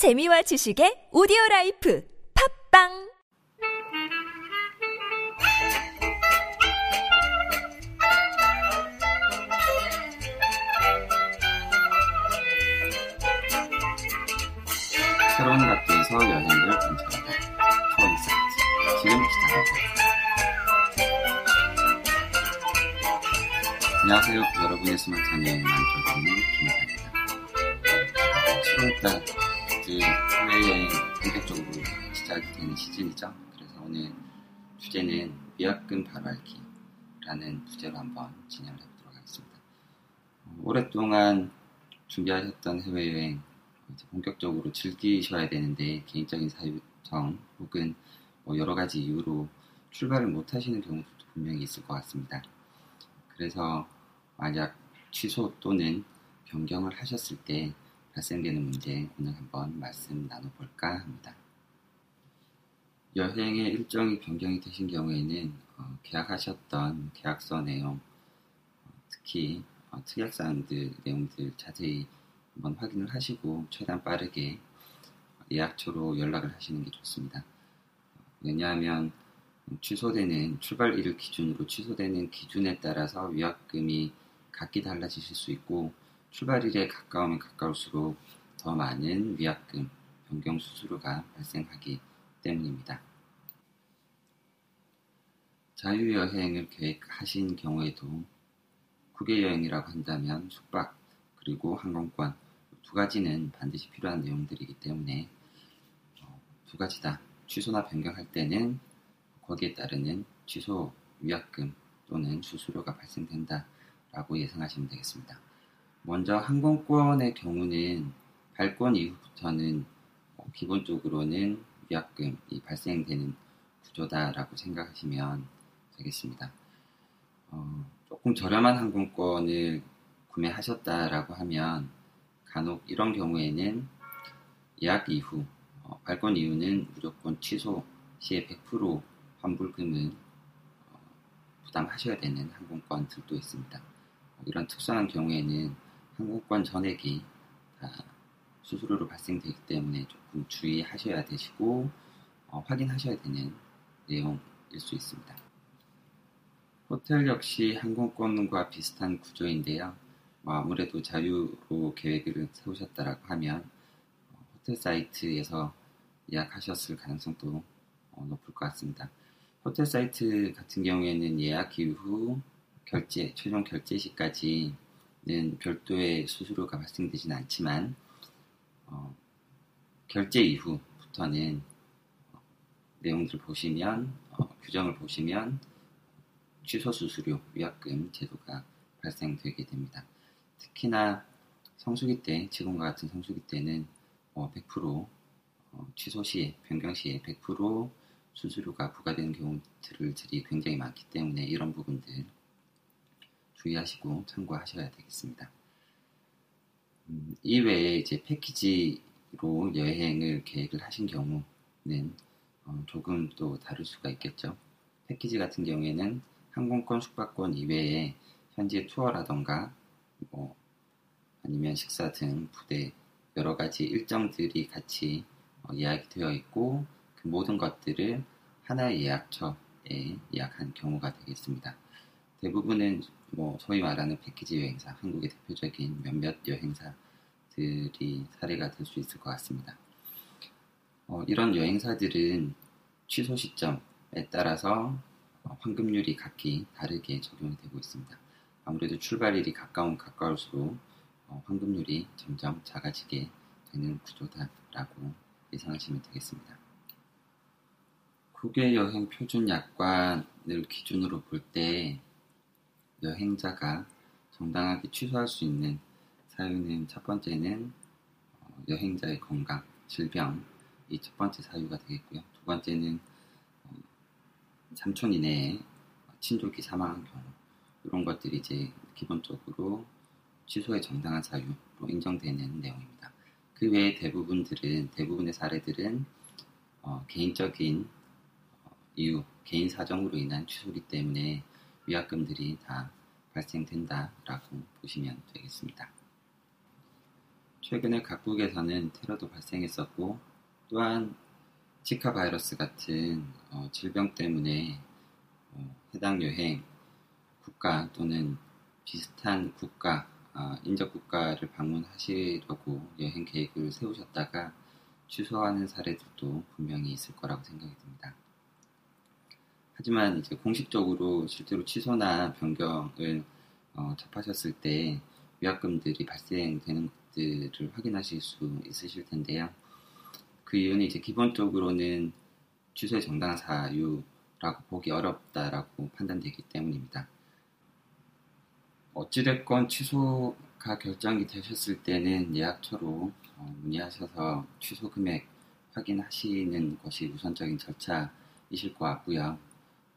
재미와 지식의 오디오 라이프 팟빵 새로운 각도에서 여행을 관찰하다. 투어 인사이트. 지금 시작합니다. 안녕하세요. 여러분의 스마트한 여행 만들어드리는 김사입니다. 7월달 이제 해외 여행 본격적으로 시작이 되는 시즌이죠. 그래서 오늘 주제는 위약금 바로 알기라는 주제로 한번 진행을 해보도록 하겠습니다. 어, 오랫동안 준비하셨던 해외여행 본격적으로 즐기셔야 되는데 개인적인 사유정 혹은 뭐 여러 가지 이유로 출발을 못 하시는 경우도 분명히 있을 것 같습니다. 그래서 만약 취소 또는 변경을 하셨을 때 발생되는 문제 오늘 한번 말씀 나눠볼까 합니다. 여행의 일정이 변경이 되신 경우에는 어, 계약하셨던 계약서 내용, 어, 특히 어, 특약 사항들 내용들 자세히 한번 확인을 하시고 최대한 빠르게 예약처로 연락을 하시는 게 좋습니다. 왜냐하면 취소되는 출발일을 기준으로 취소되는 기준에 따라서 위약금이 각기 달라지실 수 있고 출발일에 가까우면 가까울수록 더 많은 위약금 변경 수수료가 발생하기 때문입니다. 자유여행을 계획하신 경우에도 국외 여행이라고 한다면 숙박 그리고 항공권 두 가지는 반드시 필요한 내용들이기 때문에 어, 두 가지 다 취소나 변경할 때는 거기에 따르는 취소 위약금 또는 수수료가 발생된다라고 예상하시면 되겠습니다. 먼저 항공권의 경우는 발권 이후부터는 어, 기본적으로는 위약금이 발생되는 구조다라고 생각하시면 되겠습니다. 어, 조금 저렴한 항공권을 구매하셨다라고 하면 간혹 이런 경우에는 예약 이후 어, 발권 이후는 무조건 취소 시에 100% 환불금을 어, 부담하셔야 되는 항공권들도 있습니다. 어, 이런 특수한 경우에는 항공권 전액이 다 수수료로 발생되기 때문에 조금 주의하셔야 되시고 어, 확인하셔야 되는 내용일 수 있습니다. 호텔 역시 항공권과 비슷한 구조인데요. 뭐 아무래도 자유로 계획을 세우셨다라고 하면 어, 호텔 사이트에서 예약하셨을 가능성도 어, 높을 것 같습니다. 호텔 사이트 같은 경우에는 예약 이후 결제, 최종 결제 시까지 는 별도의 수수료가 발생되지는 않지만 어, 결제 이후부터는 어, 내용들 보시면 어, 규정을 보시면 취소 수수료, 위약금 제도가 발생되게 됩니다. 특히나 성수기 때, 지금과 같은 성수기 때는 어, 100% 어, 취소 시에, 변경 시에 100% 수수료가 부과되는 경우들이 굉장히 많기 때문에 이런 부분들 주의하시고 참고하셔야 되겠습니다. 음, 이외에 이제 패키지로 여행을 계획을 하신 경우는 어, 조금 또 다를 수가 있겠죠. 패키지 같은 경우에는 항공권, 숙박권 이외에 현지 투어라던가 뭐 아니면 식사 등 부대 여러 가지 일정들이 같이 어, 예약이 되어 있고 그 모든 것들을 하나의 예약처에 예약한 경우가 되겠습니다. 대부분은 뭐 소위 말하는 패키지 여행사, 한국의 대표적인 몇몇 여행사들이 사례가 될 수 있을 것 같습니다. 어, 이런 여행사들은 취소 시점에 따라서 어, 환급률이 각기 다르게 적용이 되고 있습니다. 아무래도 출발일이 가까운 가까울수록 어, 환급률이 점점 작아지게 되는 구조다라고 예상하시면 되겠습니다. 국외 여행 표준 약관을 기준으로 볼 때 여행자가 정당하게 취소할 수 있는 사유는 첫 번째는 어, 여행자의 건강, 질병 이 첫 번째 사유가 되겠고요. 두 번째는 3촌 어, 이내에 친족이 사망한 경우 이런 것들이 이제 기본적으로 취소의 정당한 사유로 인정되는 내용입니다. 그 외에 대부분들은 대부분의 사례들은 어, 개인적인 어, 이유, 개인 사정으로 인한 취소기 때문에 위약금들이 다 발생된다라고 보시면 되겠습니다. 최근에 각국에서는 테러도 발생했었고 또한 지카 바이러스 같은 어, 질병 때문에 어, 해당 여행 국가 또는 비슷한 국가 어, 인접 국가를 방문하시려고 여행 계획을 세우셨다가 취소하는 사례들도 분명히 있을 거라고 생각이 듭니다. 하지만 이제 공식적으로 실제로 취소나 변경을 어, 접하셨을 때 위약금들이 발생되는 것들을 확인하실 수 있으실 텐데요. 그 이유는 이제 기본적으로는 취소의 정당한 사유라고 보기 어렵다라고 판단되기 때문입니다. 어찌됐건 취소가 결정이 되셨을 때는 예약처로 어, 문의하셔서 취소 금액 확인하시는 것이 우선적인 절차이실 것 같고요.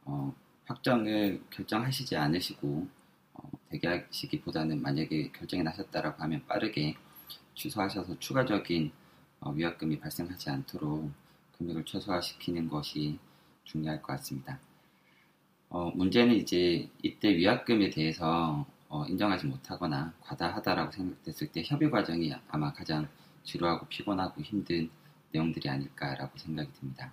어, 확정을 결정하시지 않으시고 어, 대기하시기보다는 만약에 결정이 나셨다라고 하면 빠르게 취소하셔서 추가적인 어, 위약금이 발생하지 않도록 금액을 최소화시키는 것이 중요할 것 같습니다. 어, 문제는 이제 이때 위약금에 대해서 어, 인정하지 못하거나 과다하다라고 생각됐을 때 협의 과정이 아마 가장 지루하고 피곤하고 힘든 내용들이 아닐까라고 생각이 듭니다.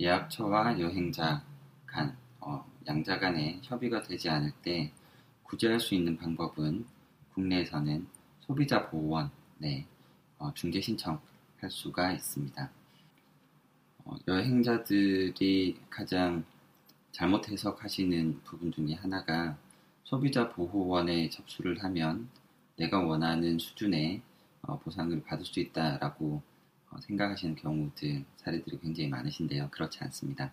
예약처와 여행자 간, 어, 양자 간에 협의가 되지 않을 때 구제할 수 있는 방법은 국내에서는 소비자 보호원에 어, 중개 신청할 수가 있습니다. 어, 여행자들이 가장 잘못 해석하시는 부분 중에 하나가 소비자 보호원에 접수를 하면 내가 원하는 수준의 어, 보상을 받을 수 있다라고 어, 생각하시는 경우들 사례들이 굉장히 많으신데요. 그렇지 않습니다.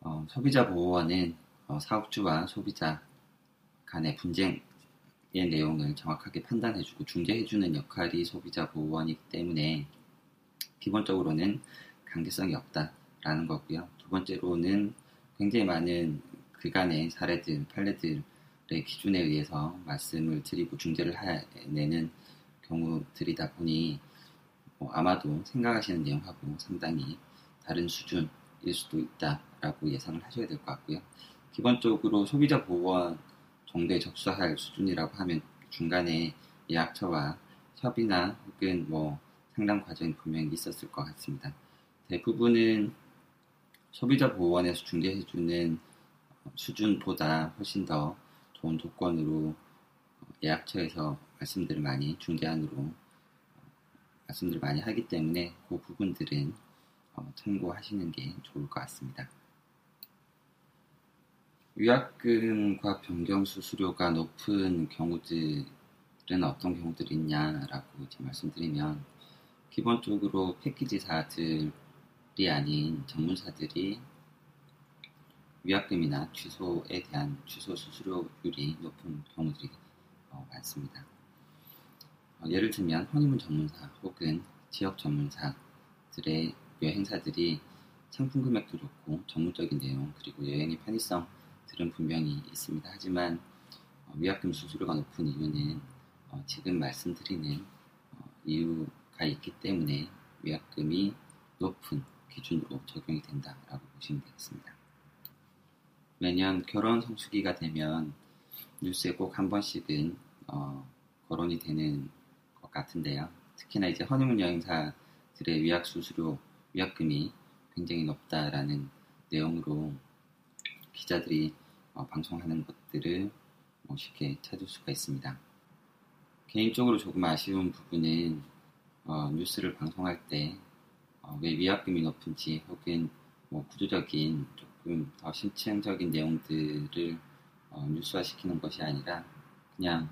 어, 소비자 보호원은 어, 사업주와 소비자 간의 분쟁의 내용을 정확하게 판단해주고 중재해주는 역할이 소비자 보호원이기 때문에 기본적으로는 강제성이 없다라는 거고요. 두 번째로는 굉장히 많은 그간의 사례들, 판례들의 기준에 의해서 말씀을 드리고 중재를 해내는 경우들이다 보니 뭐 아마도 생각하시는 내용하고 상당히 다른 수준일 수도 있다라고 예상을 하셔야 될 것 같고요. 기본적으로 소비자 보호원 정도에 접수할 수준이라고 하면 중간에 예약처와 협의나 혹은 뭐 상담 과정이 분명히 있었을 것 같습니다. 대부분은 소비자 보호원에서 중개해주는 수준보다 훨씬 더 좋은 조건으로 예약처에서 말씀들을 많이 중개안으로 말씀들을 많이 하기 때문에 그 부분들은 참고하시는 게 좋을 것 같습니다. 위약금과 변경 수수료가 높은 경우들은 어떤 경우들이 있냐라고 말씀드리면 기본적으로 패키지사들이 아닌 전문사들이 위약금이나 취소에 대한 취소 수수료율이 높은 경우들이 어, 많습니다. 어, 예를 들면 허니문 전문사 혹은 지역 전문사들의 여행사들이 상품 금액도 좋고 전문적인 내용 그리고 여행의 편의성들은 분명히 있습니다. 하지만 어, 위약금 수수료가 높은 이유는 어, 지금 말씀드리는 어, 이유가 있기 때문에 위약금이 높은 기준으로 적용이 된다라고 보시면 되겠습니다. 매년 결혼 성수기가 되면 뉴스에 꼭 한 번씩은 어, 거론이 되는 것 같은데요. 특히나 이제 허니문 여행사들의 위약 수수료 위약금이 굉장히 높다라는 내용으로 기자들이 어, 방송하는 것들을 뭐 쉽게 찾을 수가 있습니다. 개인적으로 조금 아쉬운 부분은 어, 뉴스를 방송할 때왜 어, 위약금이 높은지 혹은 뭐 구조적인 조금 더 심층적인 내용들을 어, 뉴스화시키는 것이 아니라 그냥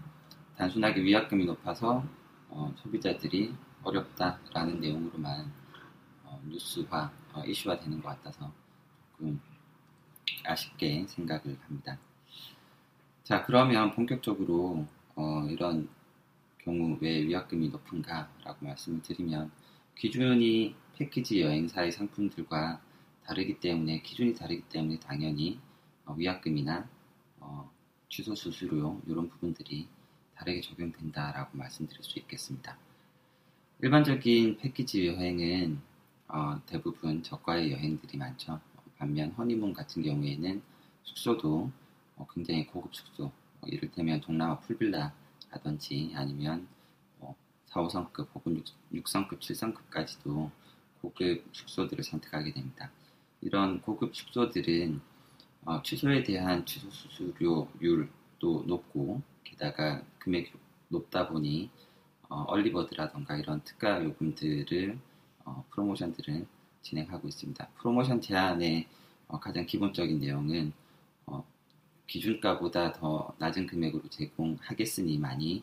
단순하게 위약금이 높아서 어, 소비자들이 어렵다라는 내용으로만 어, 뉴스화, 어, 이슈화 되는 것 같아서 조금 아쉽게 생각을 합니다. 자, 그러면 본격적으로 어, 이런 경우 왜 위약금이 높은가라고 말씀을 드리면 기준이 패키지 여행사의 상품들과 다르기 때문에 기준이 다르기 때문에 당연히 어, 위약금이나 어, 취소 수수료 이런 부분들이 다르게 적용된다라고 말씀드릴 수 있겠습니다. 일반적인 패키지 여행은 어, 대부분 저가의 여행들이 많죠. 반면 허니문 같은 경우에는 숙소도 어, 굉장히 고급 숙소, 어, 이를테면 동남아 풀빌라라든지 아니면 4호선급 혹은 6, 성급 7성급까지도 고급 숙소들을 선택하게 됩니다. 이런 고급 숙소들은 어, 취소에 대한 취소 수수료율도 높고 게다가 금액이 높다 보니 어, 얼리버드라던가 이런 특가 요금들을 어, 프로모션들을 진행하고 있습니다. 프로모션 제한의 어, 가장 기본적인 내용은 어, 기준가보다 더 낮은 금액으로 제공하겠으니 많이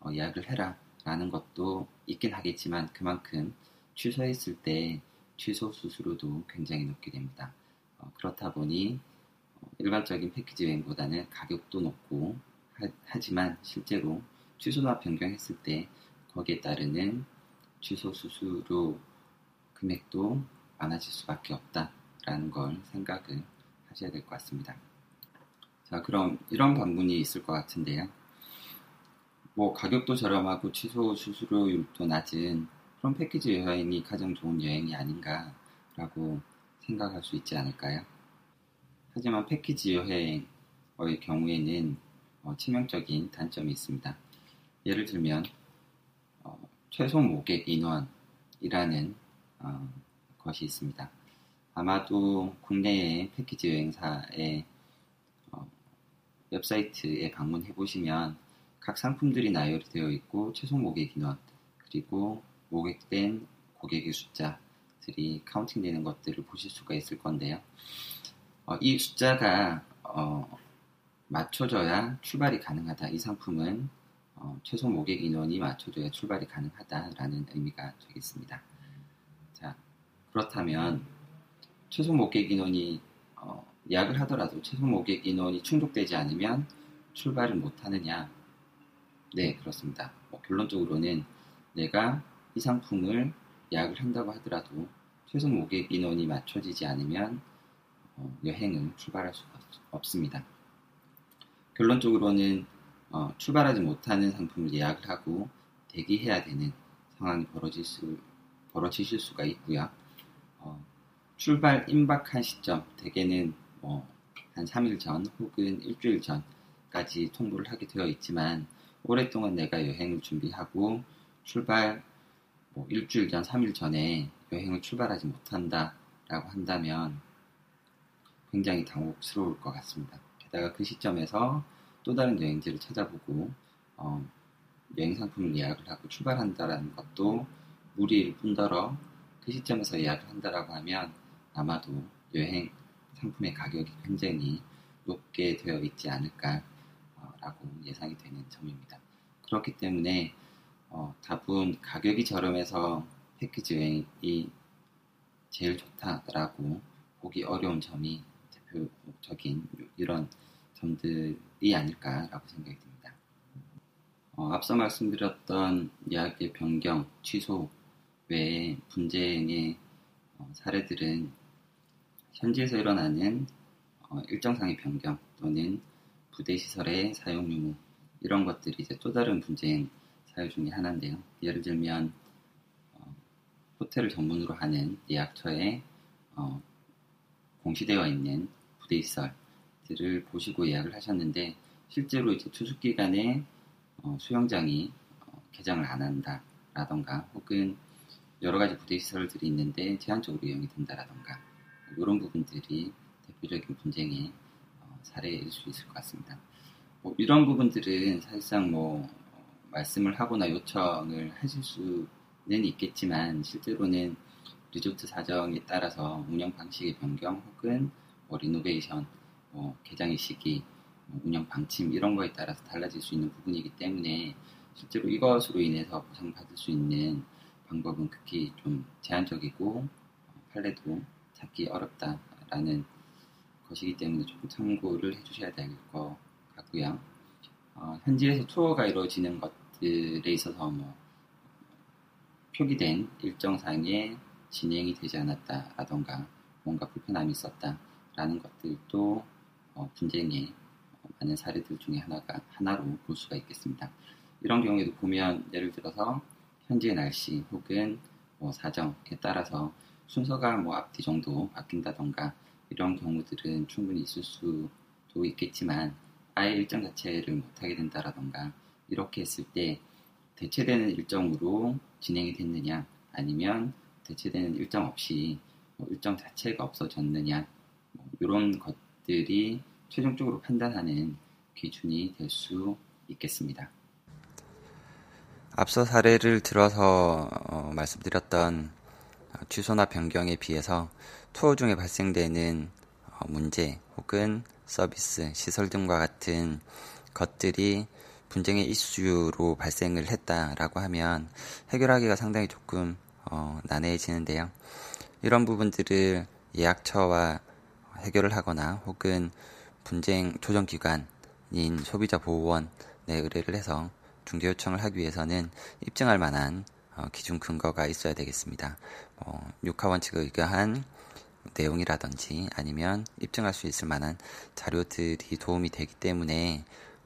어, 예약을 해라 라는 것도 있긴 하겠지만 그만큼 취소했을 때 취소 수수료도 굉장히 높게 됩니다. 어, 그렇다 보니 어, 일반적인 패키지 여행보다는 가격도 높고 하, 지만 실제로 취소나 변경했을 때 거기에 따르는 취소 수수료 금액도 많아질 수밖에 없다라는 걸 생각을 하셔야 될 것 같습니다. 자, 그럼 이런 반문이 있을 것 같은데요. 뭐 가격도 저렴하고 취소 수수료율도 낮은 그런 패키지 여행이 가장 좋은 여행이 아닌가라고 생각할 수 있지 않을까요? 하지만 패키지 여행의 경우에는 어, 치명적인 단점이 있습니다. 예를 들면 어, 최소 모객 인원이라는 어, 것이 있습니다. 아마도 국내의 패키지 여행사의 어, 웹사이트에 방문해 보시면 각 상품들이 나열이 되어 있고 최소 모객 인원 그리고 모객된 고객의 숫자들이 카운팅되는 것들을 보실 수가 있을 건데요. 어, 이 숫자가 어, 맞춰져야 출발이 가능하다. 이 상품은 어, 최소 모객 인원이 맞춰져야 출발이 가능하다라는 의미가 되겠습니다. 자, 그렇다면 최소 모객 인원이 어, 예약을 하더라도 최소 모객 인원이 충족되지 않으면 출발을 못 하느냐? 네, 그렇습니다. 뭐 결론적으로는 내가 이 상품을 예약을 한다고 하더라도 최소 모객 인원이 맞춰지지 않으면 어, 여행을 출발할 수가 없습니다. 결론적으로는 어, 출발하지 못하는 상품을 예약을 하고 대기해야 되는 상황이 벌어질 수, 벌어지실 수가 있고요. 어, 출발 임박한 시점, 대개는 뭐 한 3일 전 혹은 일주일 전까지 통보를 하게 되어 있지만 오랫동안 내가 여행을 준비하고 출발 뭐 일주일 전, 3일 전에 여행을 출발하지 못한다라고 한다면 굉장히 당혹스러울 것 같습니다. 게다가 그 시점에서 또 다른 여행지를 찾아보고 어, 여행 상품을 예약을 하고 출발한다라는 것도 무리일 뿐더러 그 시점에서 예약을 한다라고 하면 아마도 여행 상품의 가격이 굉장히 높게 되어 있지 않을까라고 예상이 되는 점입니다. 그렇기 때문에 어, 답은 가격이 저렴해서 패키지 여행이 제일 좋다라고 보기 어려운 점이 대표적인 이런 점들이 아닐까라고 생각이 듭니다. 어, 앞서 말씀드렸던 예약의 변경, 취소 외에 분쟁의 어, 사례들은 현지에서 일어나는 어, 일정상의 변경 또는 부대 시설의 사용 유무 이런 것들이 이제 또 다른 분쟁 사유 중에 하나인데요. 예를 들면 어, 호텔을 전문으로 하는 예약처에 어, 공시되어 있는 부대 시설들을 보시고 예약을 하셨는데 실제로 이제 투숙 기간에 어, 수영장이 어, 개장을 안 한다라던가 혹은 여러 가지 부대 시설들이 있는데 제한적으로 이용이 된다라던가 이런 부분들이 대표적인 분쟁의 어, 사례일 수 있을 것 같습니다. 뭐 이런 부분들은 사실상 뭐 말씀을 하거나 요청을 하실 수는 있겠지만 실제로는 리조트 사정에 따라서 운영 방식의 변경 혹은 뭐 리노베이션, 뭐 개장의 시기, 뭐 운영 방침 이런 거에 따라서 달라질 수 있는 부분이기 때문에 실제로 이것으로 인해서 보상받을 수 있는 방법은 극히 좀 제한적이고 판례도 찾기 어렵다라는 것이기 때문에 조금 참고를 해주셔야 될 것 같고요. 어, 현지에서 투어가 이루어지는 것 것들에 있어서 뭐 표기된 일정상의 진행이 되지 않았다라던가 뭔가 불편함이 있었다 라는 것들도 어, 분쟁의 많은 사례들 중에 하나가 하나로 볼 수가 있겠습니다. 이런 경우에도 보면 예를 들어서 현지의 날씨 혹은 뭐 사정에 따라서 순서가 뭐 앞뒤 정도 바뀐다던가 이런 경우들은 충분히 있을 수도 있겠지만 아예 일정 자체를 못하게 된다라던가 이렇게 했을 때 대체되는 일정으로 진행이 됐느냐 아니면 대체되는 일정 없이 뭐 일정 자체가 없어졌느냐 뭐 이런 것들이 최종적으로 판단하는 기준이 될 수 있겠습니다. 앞서 사례를 들어서 어, 말씀드렸던 취소나 변경에 비해서 투어 중에 발생되는 어, 문제 혹은 서비스, 시설 등과 같은 것들이 분쟁의 이슈로 발생을 했다라고 하면 해결하기가 상당히 조금 어, 난해해지는데요. 이런 부분들을 예약처와 해결을 하거나 혹은 분쟁 조정 기관인 소비자 보호원에 의뢰를 해서 중재 요청을 하기 위해서는 입증할 만한 어, 기준 근거가 있어야 되겠습니다. 어, 육하 원칙에 의거한 내용이라든지 아니면 입증할 수 있을 만한 자료들이 도움이 되기 때문에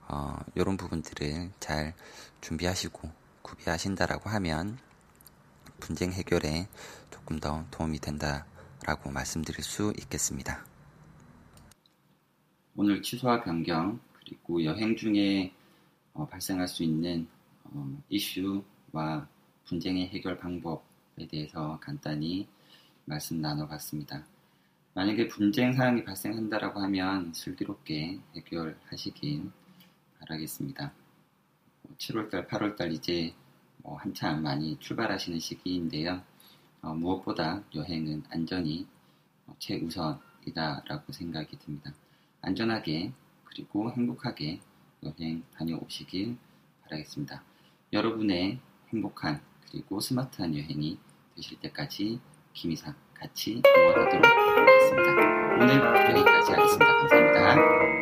어, 이런 부분들을 잘 준비하시고 구비하신다라고 하면 분쟁 해결에 조금 더 도움이 된다라고 말씀드릴 수 있겠습니다. 오늘 취소와 변경 그리고 여행 중에 어, 발생할 수 있는 어, 이슈와 분쟁의 해결 방법에 대해서 간단히 말씀 나눠봤습니다. 만약에 분쟁 사항이 발생한다라고 하면 슬기롭게 해결하시길 바라겠습니다. 7월달, 8월달 이제 뭐 한참 많이 출발하시는 시기인데요. 어, 무엇보다 여행은 안전이 최우선이다라고 생각이 듭니다. 안전하게 그리고 행복하게 여행 다녀오시길 바라겠습니다. 여러분의 행복한 그리고 스마트한 여행이 되실 때까지 김이사 같이 응원하도록 하겠습니다. 오늘 여기까지 하겠습니다. 감사합니다.